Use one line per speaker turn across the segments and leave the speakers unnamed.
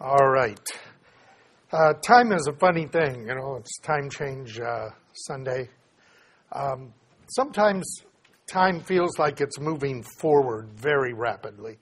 All right. Uh, time is a funny thing, you know. It's time change uh, Sunday. Um, sometimes time feels like it's moving forward very rapidly.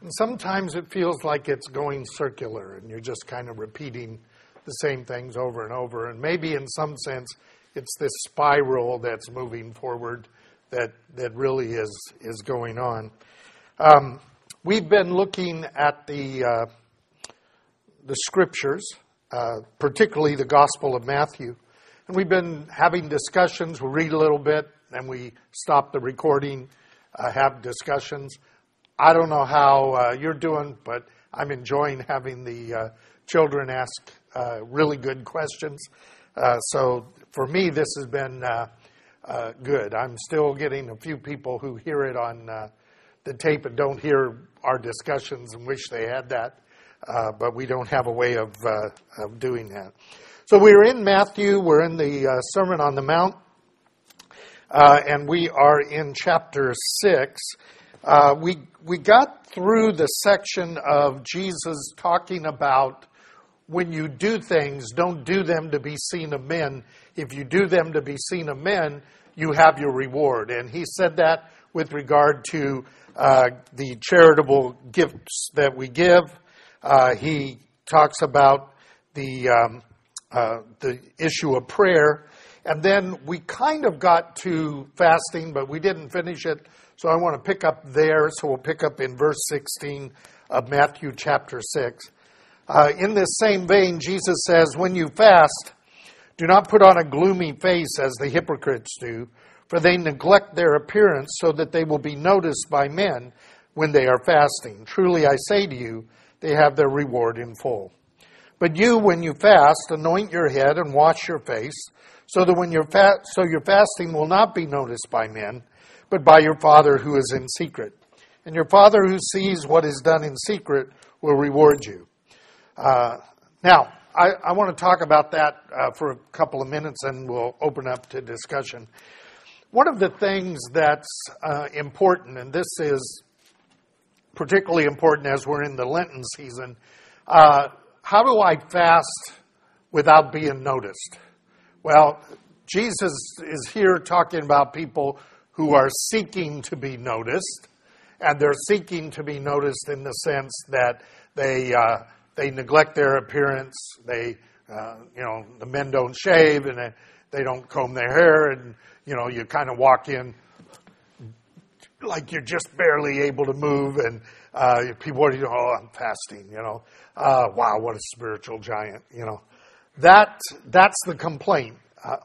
And sometimes it feels like it's going circular and you're just kind of repeating the same things over and over. And maybe in some sense, it's this spiral that's moving forward that, that really is, is going on. Um, we've been looking at the uh, the scriptures, uh, particularly the Gospel of Matthew. And we've been having discussions. We read a little bit, and we stop the recording, uh, have discussions. I don't know how uh, you're doing, but I'm enjoying having the uh, children ask uh, really good questions. Uh, so for me, this has been good. I'm still getting a few people who hear it on the tape and don't hear our discussions and wish they had that uh, but we don't have a way of, uh, of doing that. So we're in Matthew, we're in the uh, Sermon on the Mount, uh, and we are in chapter 6. Uh, we, we got through the section of Jesus talking about when you do things, don't do them to be seen of men. If you do them to be seen of men, you have your reward. And he said that with regard to uh, the charitable gifts that we give, uh, he talks about the um, uh, the issue of prayer, and then we kind of got to fasting, but we didn't finish it. So I want to pick up there. So we'll pick up in verse 16 of Matthew chapter 6. Uh, in this same vein, Jesus says, When you fast, do not put on a gloomy face as the hypocrites do, for they neglect their appearance so that they will be noticed by men when they are fasting. Truly I say to you, they have their reward in full. But you, when you fast, anoint your head and wash your face, so that when your fa- so your fasting will not be noticed by men, but by your Father who is in secret. And your Father who sees what is done in secret will reward you. Uh, now, I, I, want to talk about that uh, for a couple of minutes, and we'll open up to discussion. One of the things that's uh, important, and this is particularly important as we're in the Lenten season. Uh, how do I fast without being noticed? Well, Jesus is here talking about people who are seeking to be noticed, and they're seeking to be noticed in the sense that they uh, they neglect their appearance. They, uh, you know, the men don't shave and they, don't comb their hair, and you know, you kind of walk in like you're just barely able to move, and uh, people are, you know, oh, I'm fasting, you know. Uh, wow, what a spiritual giant, you know. That, that's the complaint. Uh,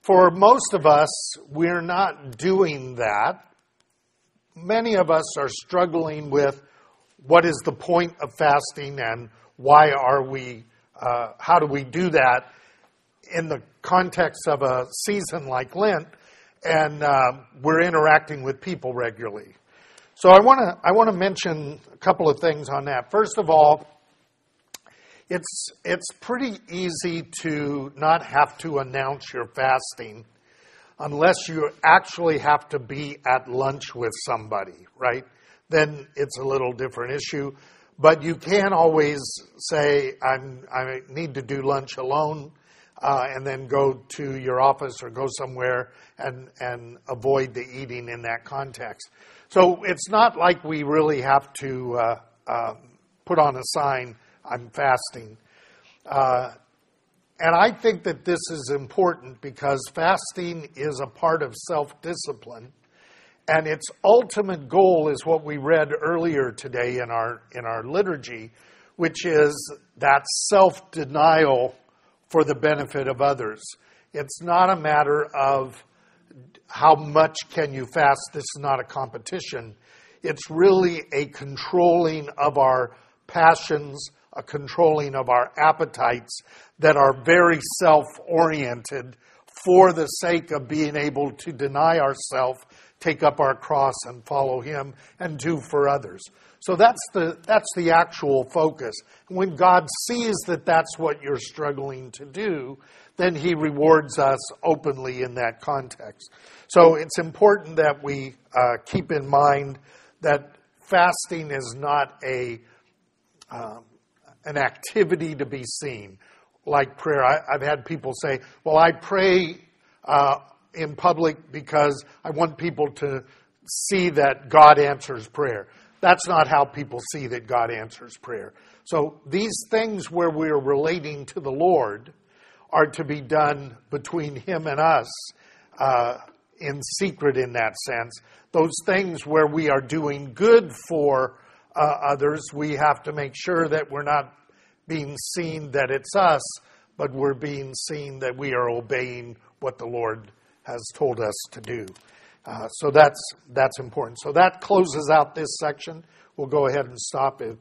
for most of us, we're not doing that. Many of us are struggling with what is the point of fasting and why are we, uh, how do we do that in the context of a season like Lent and uh, we're interacting with people regularly. So I want to I want to mention a couple of things on that. First of all, it's it's pretty easy to not have to announce your fasting unless you actually have to be at lunch with somebody, right? Then it's a little different issue. But you can always say, I'm, I need to do lunch alone uh, and then go to your office or go somewhere and, and avoid the eating in that context. So it's not like we really have to uh, uh, put on a sign, I'm fasting. Uh, and I think that this is important because fasting is a part of self discipline. And its ultimate goal is what we read earlier today in our, in our liturgy, which is that self denial for the benefit of others. It's not a matter of how much can you fast. This is not a competition. It's really a controlling of our passions, a controlling of our appetites that are very self oriented for the sake of being able to deny ourselves, take up our cross and follow Him, and do for others. So that's the, that's the actual focus. When God sees that that's what you're struggling to do, then He rewards us openly in that context. So it's important that we uh, keep in mind that fasting is not a um, an activity to be seen, like prayer. I, have had people say, "Well, I pray uh, in public because I want people to see that God answers prayer." That's not how people see that God answers prayer. So these things where we're relating to the Lord are to be done between Him and us uh, in secret, in that sense. Those things where we are doing good for uh, others, we have to make sure that we're not being seen that it's us, but we're being seen that we are obeying what the Lord has told us to do. Uh, so that's that's important. So that closes out this section. We'll go ahead and stop it.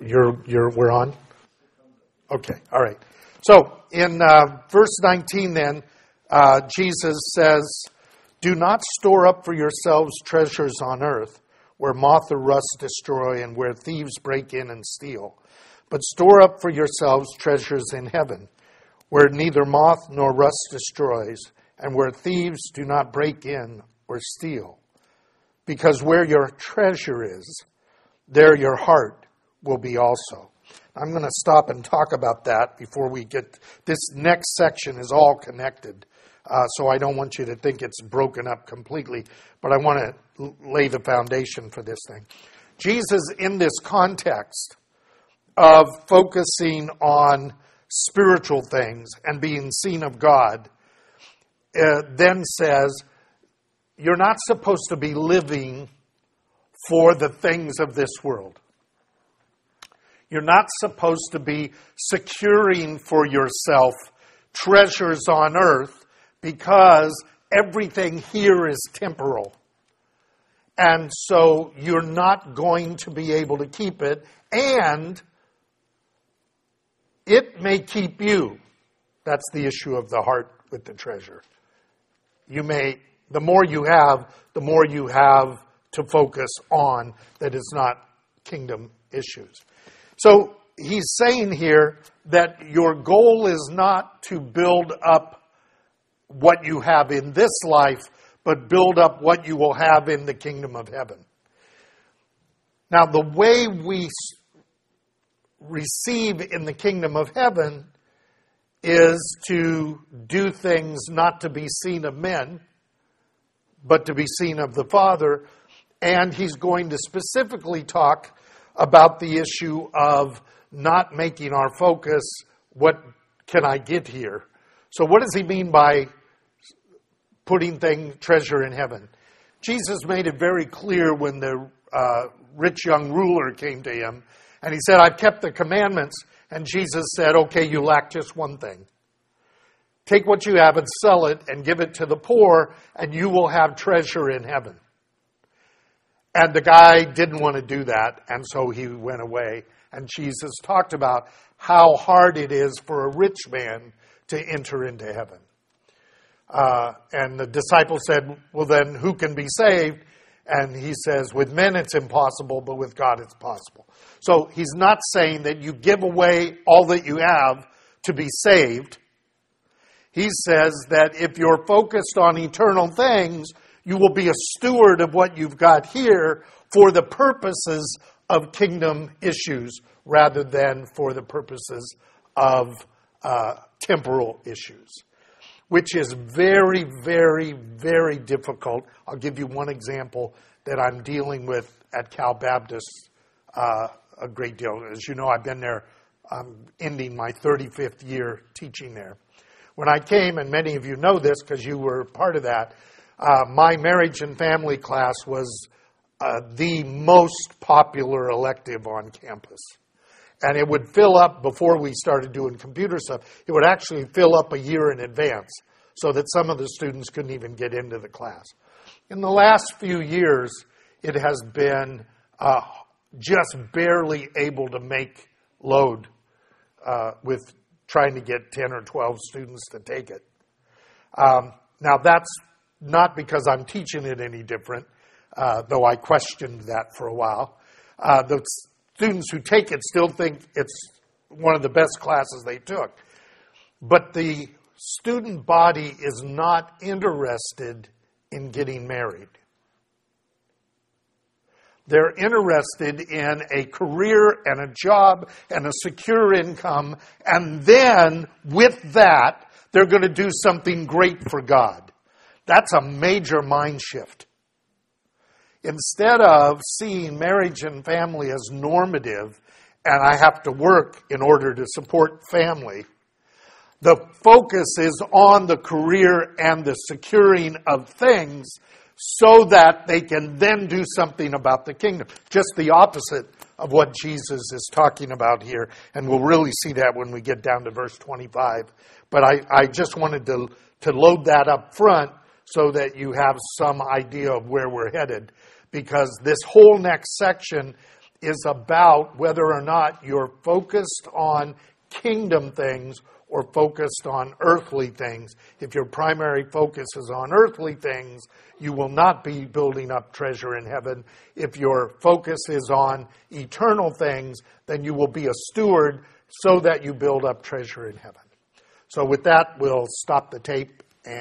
You're you're we're on. Okay, all right. So in uh, verse 19, then uh, Jesus says, "Do not store up for yourselves treasures on earth, where moth or rust destroy, and where thieves break in and steal, but store up for yourselves treasures in heaven, where neither moth nor rust destroys." And where thieves do not break in or steal. Because where your treasure is, there your heart will be also. I'm going to stop and talk about that before we get. This next section is all connected, uh, so I don't want you to think it's broken up completely, but I want to lay the foundation for this thing. Jesus, in this context of focusing on spiritual things and being seen of God, uh, then says, You're not supposed to be living for the things of this world. You're not supposed to be securing for yourself treasures on earth because everything here is temporal. And so you're not going to be able to keep it, and it may keep you. That's the issue of the heart with the treasure you may, the more you have, the more you have to focus on that is not kingdom issues. So he's saying here that your goal is not to build up what you have in this life, but build up what you will have in the kingdom of heaven. Now, the way we receive in the kingdom of heaven is to do things not to be seen of men, but to be seen of the Father. And he's going to specifically talk about the issue of not making our focus what can I get here. So, what does he mean by putting thing treasure in heaven? Jesus made it very clear when the uh, rich young ruler came to him, and he said, "I've kept the commandments." And Jesus said, Okay, you lack just one thing. Take what you have and sell it and give it to the poor, and you will have treasure in heaven. And the guy didn't want to do that, and so he went away. And Jesus talked about how hard it is for a rich man to enter into heaven. Uh, and the disciple said, Well, then who can be saved? And he says, With men it's impossible, but with God it's possible. So he's not saying that you give away all that you have to be saved. He says that if you're focused on eternal things, you will be a steward of what you've got here for the purposes of kingdom issues rather than for the purposes of uh, temporal issues, which is very, very, very difficult. I'll give you one example that I'm dealing with at Cal Baptist uh, a great deal. As you know, I've been there, I'm ending my 35th year teaching there. When I came, and many of you know this because you were part of that, uh, my marriage and family class was uh, the most popular elective on campus. And it would fill up before we started doing computer stuff. It would actually fill up a year in advance so that some of the students couldn't even get into the class. In the last few years, it has been uh, just barely able to make load uh, with trying to get 10 or 12 students to take it. Um, now, that's not because I'm teaching it any different, uh, though I questioned that for a while. Uh, the students who take it still think it's one of the best classes they took. But the student body is not interested in getting married. They're interested in a career and a job and a secure income, and then with that, they're going to do something great for God. That's a major mind shift. Instead of seeing marriage and family as normative, and I have to work in order to support family, the focus is on the career and the securing of things so that they can then do something about the kingdom. Just the opposite of what Jesus is talking about here. And we'll really see that when we get down to verse 25. But I, I just wanted to, to load that up front so that you have some idea of where we're headed. Because this whole next section is about whether or not you're focused on kingdom things or focused on earthly things. If your primary focus is on earthly things, you will not be building up treasure in heaven. If your focus is on eternal things, then you will be a steward so that you build up treasure in heaven. So, with that, we'll stop the tape